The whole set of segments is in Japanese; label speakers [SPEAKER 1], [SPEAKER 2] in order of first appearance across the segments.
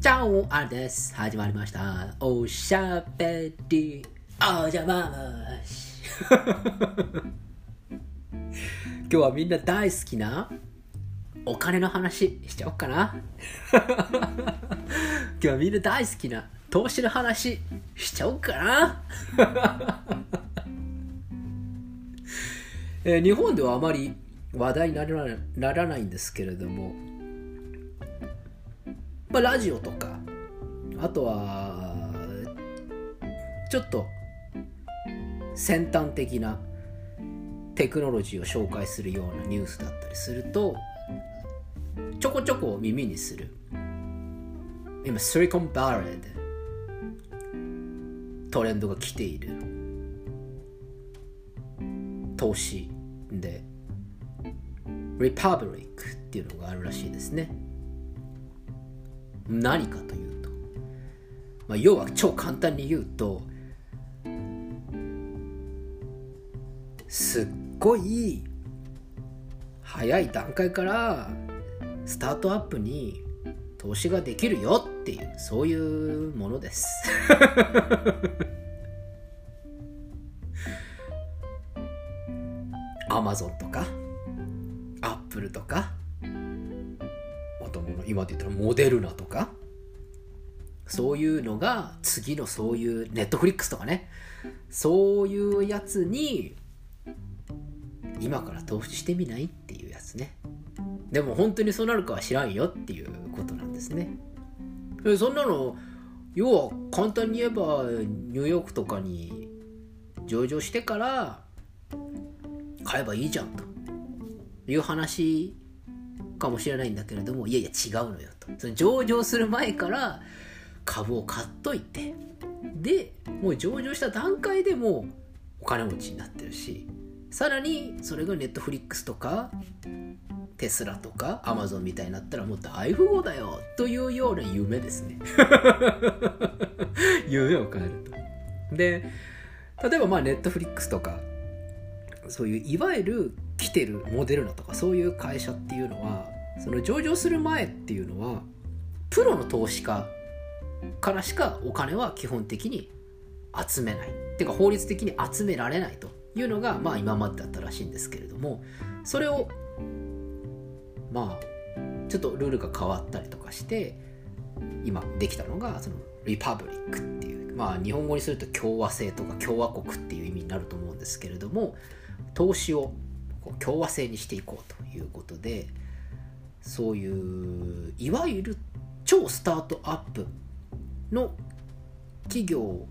[SPEAKER 1] チャオあれです。始まりました。おしゃべり、おじゃままし。今日はみんな大好きなお金の話しちゃおうかな。今日はみんな大好きな投資の話しちゃおうかな。えー日本ではあまり話題にならないならないんですけれども、まあ、ラジオとかあとはちょっと先端的なテクノロジーを紹介するようなニュースだったりするとちょこちょこ耳にする。今シリコンバレーでトレンドが来ている投資でリパブリックっていうのがあるらしいですね。何かというと、まあ、要は超簡単に言うとすっごい早い段階からスタートアップに投資ができるよっていうそういうものです。アマゾンとかアップルとか今で言ったらモデルナとかそういうのが次のそういうネットフリックスとかね。そういうやつに今から投資してみないっていうやつね。でも本当にそうなるかは知らんよっていうことなんですね。そんなの要は簡単に言えばニューヨークとかに上場してから買えばいいじゃんという話かもしれないんだけれどもいやいや違うのよと。その上場する前から株を買っといて。でもう上場した段階でもうお金持ちになってるしさらにそれがネットフリックスとかテスラとかアマゾンみたいになったらもう大富豪だよというような夢ですね。夢を変えると。で例えばまあネットフリックスとかそういういわゆる来てるモデルナとかそういう会社っていうのはその上場する前っていうのはプロの投資家からしかお金は基本的に集めない。っていうか法律的に集められないというのがまあ今までだったらしいんですけれどもそれをまあちょっとルールが変わったりとかして今できたのがそのリパブリックっていうまあ日本語にすると共和制とか共和国っていう意味になると思うんですけれども投資をこう共和制にしていこうということでそういういわゆる超スタートアップの企業を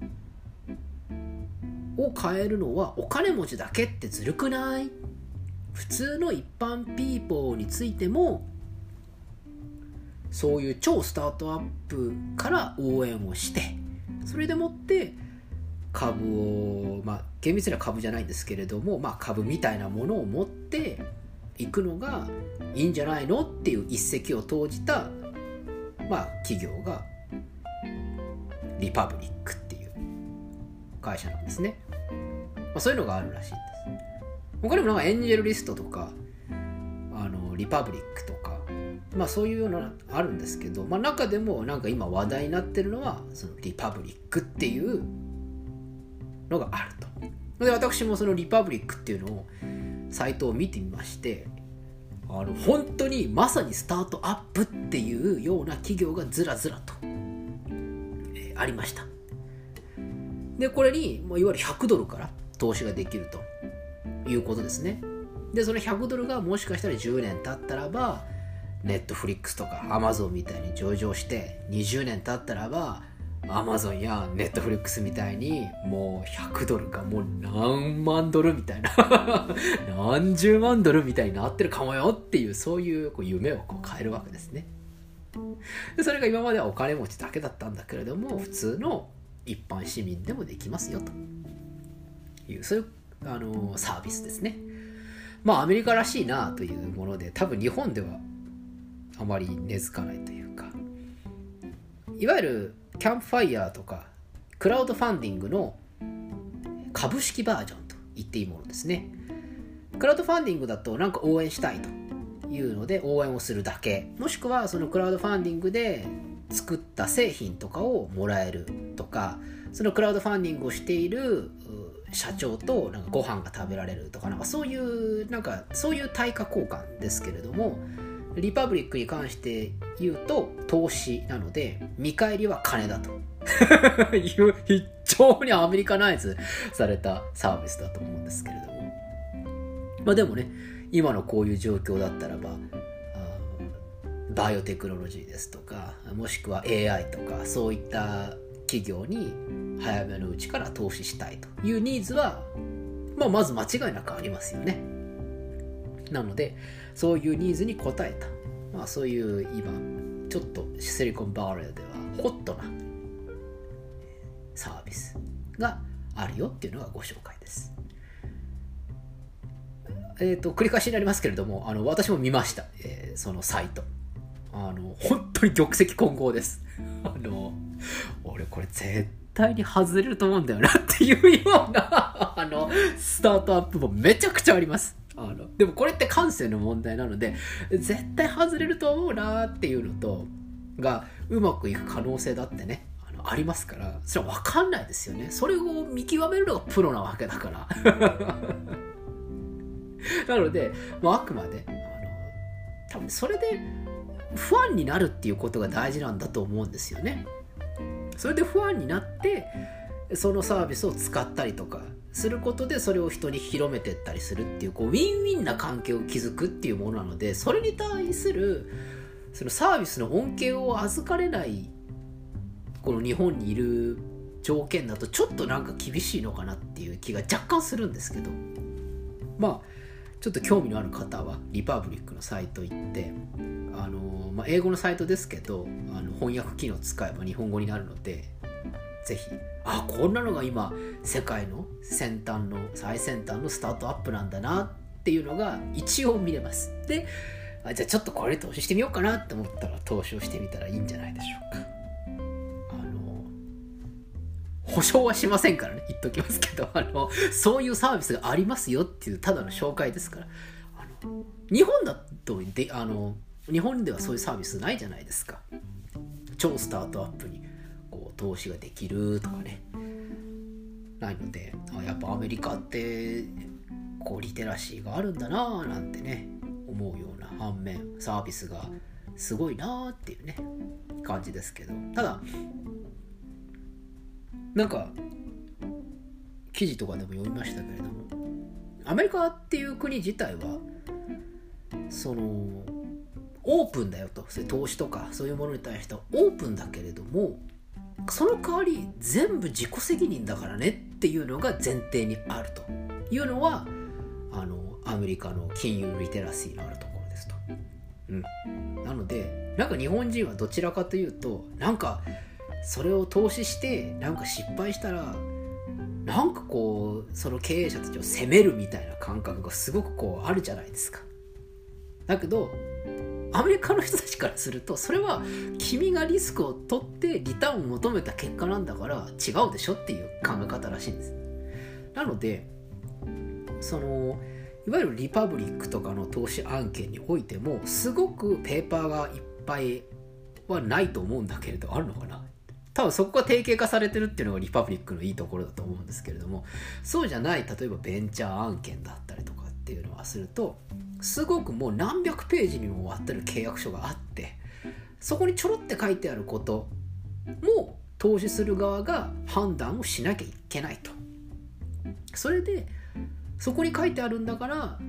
[SPEAKER 1] 変えるのはお金持ちだけってずるくない？普通の一般ピーポーについてもそういう超スタートアップから応援をしてそれでもって株をまあ厳密には株じゃないんですけれども、まあ、株みたいなものを持っていくのがいいんじゃないのっていう一石を投じた、まあ、企業がリパブリックっていう会社なんですね、まあ、そういうのがあるらしいんです。他にもなんかエンジェルリストとかあのリパブリックとかまあそういうようなあるんですけど、まあ、中でもなんか今話題になってるのはそのリパブリックっていうのがあると。で私もそのリパブリックっていうのをサイトを見てみましてあの本当にまさにスタートアップっていうような企業がずらずらと、えーありました。でこれにもういわゆる100ドルから投資ができるということですね。でその100ドルがもしかしたら10年経ったらばネットフリックスとかアマゾンみたいに上場して20年経ったらばアマゾンやネットフリックスみたいにもう100ドルかもう何万ドルみたいな 何十万ドルみたいになってるかもよっていうそういうこう夢をこう変えるわけですね。でそれが今まではお金持ちだけだったんだけれども普通の一般市民でもできますよというそういうあのサービスですね。まあアメリカらしいなというもので多分日本ではあまり根付かないというかいわゆるキャンプファイヤーとかクラウドファンディングの株式バージョンと言っていいものですね。クラウドファンディングだとなんか応援したいというので応援をするだけ。もしくはそのクラウドファンディングで作った製品とかをもらえるとか。そのクラウドファンディングをしている社長となんかご飯が食べられるとか。なんかそういうなんかそういう対価交換ですけれども。リパブリックに関して言うと投資なので見返りは金だと いう非常にアメリカナイズされたサービスだと思うんですけれどもまあでもね今のこういう状況だったらばバイオテクノロジーですとかもしくは AI とかそういった企業に早めのうちから投資したいというニーズは、まあ、まず間違いなくありますよね。なのでそういうニーズに応えた、まあ、そういう今ちょっとシリコンバレーではホットなサービスがあるよっていうのがご紹介です。えっ、ー、と繰り返しになりますけれどもあの私も見ました、えー、そのサイト。あの本当に玉石混合です。あの俺これ絶対に外れると思うんだよなっていうような あのスタートアップもめちゃくちゃあります。でもこれって感性の問題なので絶対外れると思うなっていうのとがうまくいく可能性だってねあのありますからそれは分かんないですよね。それを見極めるのがプロなわけだから。なので、まあ、あくまであの多分それでファンになるっていうことが大事なんだと思うんですよね。それでファンになってそのサービスを使ったりとかすることでそれを人に広めてったりするっていうこうウィンウィンな関係を築くっていうものなのでそれに対するそのサービスの恩恵を預かれないこの日本にいる条件だとちょっとなんか厳しいのかなっていう気が若干するんですけど。まあちょっと興味のある方はリパブリックのサイト行ってあの、まあ、英語のサイトですけどあの翻訳機能使えば日本語になるのでぜひ。あこんなのが今世界の先端の最先端のスタートアップなんだなっていうのが一応見れます。であじゃあちょっとこれ投資してみようかなって思ったら投資をしてみたらいいんじゃないでしょうか。あの保証はしませんからね。言っときますけどあのそういうサービスがありますよっていうただの紹介ですから。あの日本だとであの日本ではそういうサービスないじゃないですか。超スタートアップに。投資ができるとかね。ないのであやっぱアメリカってこうリテラシーがあるんだなーなんてね思うような反面サービスがすごいなーっていうね感じですけど。ただなんか記事とかでも読みましたけれどもアメリカっていう国自体はそのオープンだよと。そういう投資とかそういうものに対してはオープンだけれどもその代わり全部自己責任だからねっていうのが前提にあるというのはあのアメリカの金融リテラシーのあるところですと。うん、なのでなんか日本人はどちらかというとなんかそれを投資してなんか失敗したらなんかこうその経営者たちを責めるみたいな感覚がすごくこうあるじゃないですか。だけどアメリカの人たちからするとそれは君がリスクを取ってリターンを求めた結果なんだから違うでしょっていう考え方らしいんです。なのでそのいわゆるリパブリックとかの投資案件においてもすごくペーパーがいっぱいはないと思うんだけれどあるのかな。多分そこが定型化されてるっていうのがリパブリックのいいところだと思うんですけれどもそうじゃない例えばベンチャー案件だったりとかっていうのはするとすごくもう何百ページにもわってる契約書があってそこにちょろって書いてあることも投資する側が判断をしなきゃいけないと。それでそこに書いてあるんだから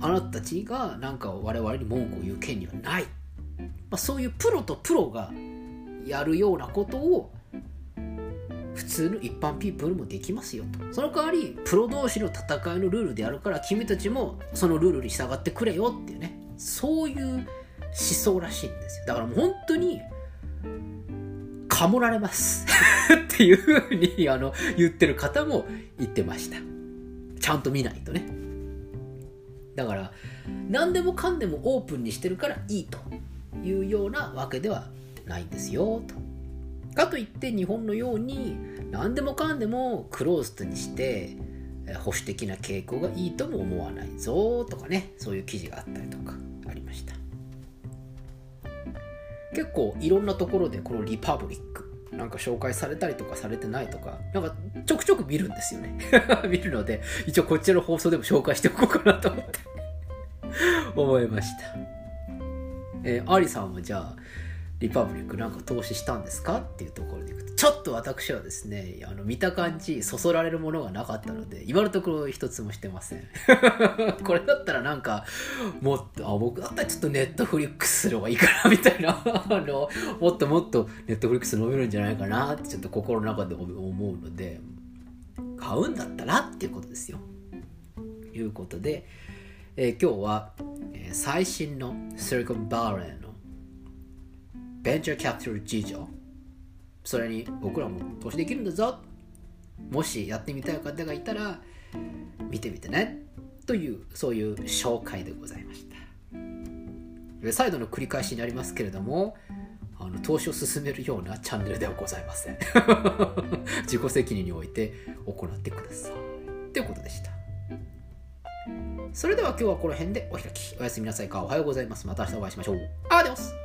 [SPEAKER 1] あなたたちがなんか我々に文句を言う権利はない、まあ、そういうプロとプロがやるようなことを普通の一般ピープルもできますよと。その代わりプロ同士の戦いのルールであるから君たちもそのルールに従ってくれよっていうね。そういう思想らしいんですよ。だからもう本当にかもられます。っていうふうにあの言ってる方も言ってました。ちゃんと見ないとね。だから何でもかんでもオープンにしてるからいいというようなわけではないんですよと。かといって日本のように何でもかんでもクローズドにして保守的な傾向がいいとも思わないぞとかねそういう記事があったりとかありました結構いろんなところでこのリパブリックなんか紹介されたりとかされてないとか、なんかちょくちょく見るんですよね。見るので、一応こっちの放送でも紹介しておこうかなと思って思いました。えー、アリさんはじゃあ、リパブリックなんか投資したんですか？っていうところでいくと、ちょっと私はですね、あの見た感じ、そそられるものがなかったので、今のところ一つもしてません。これだったらなんか、もっと、あ、僕だったらちょっとネットフリックスすればいいかな、みたいな、あの、もっともっとネットフリックス伸びるんじゃないかなってちょっと心の中で思うので、買うんだったらっていうことですよ。いうことで、えー、今日は、えー、最新のシリコンバレーベンチャーキャピタル事情。それに僕らも投資できるんだぞ。もしやってみたい方がいたら見てみてね。というそういう紹介でございました。再度の繰り返しになりますけれどもあの投資を進めるようなチャンネルではございません。自己責任において行ってください。ということでした。それでは今日はこの辺でお開き。おやすみなさいか。おはようございます。また明日お会いしましょう。アディオス。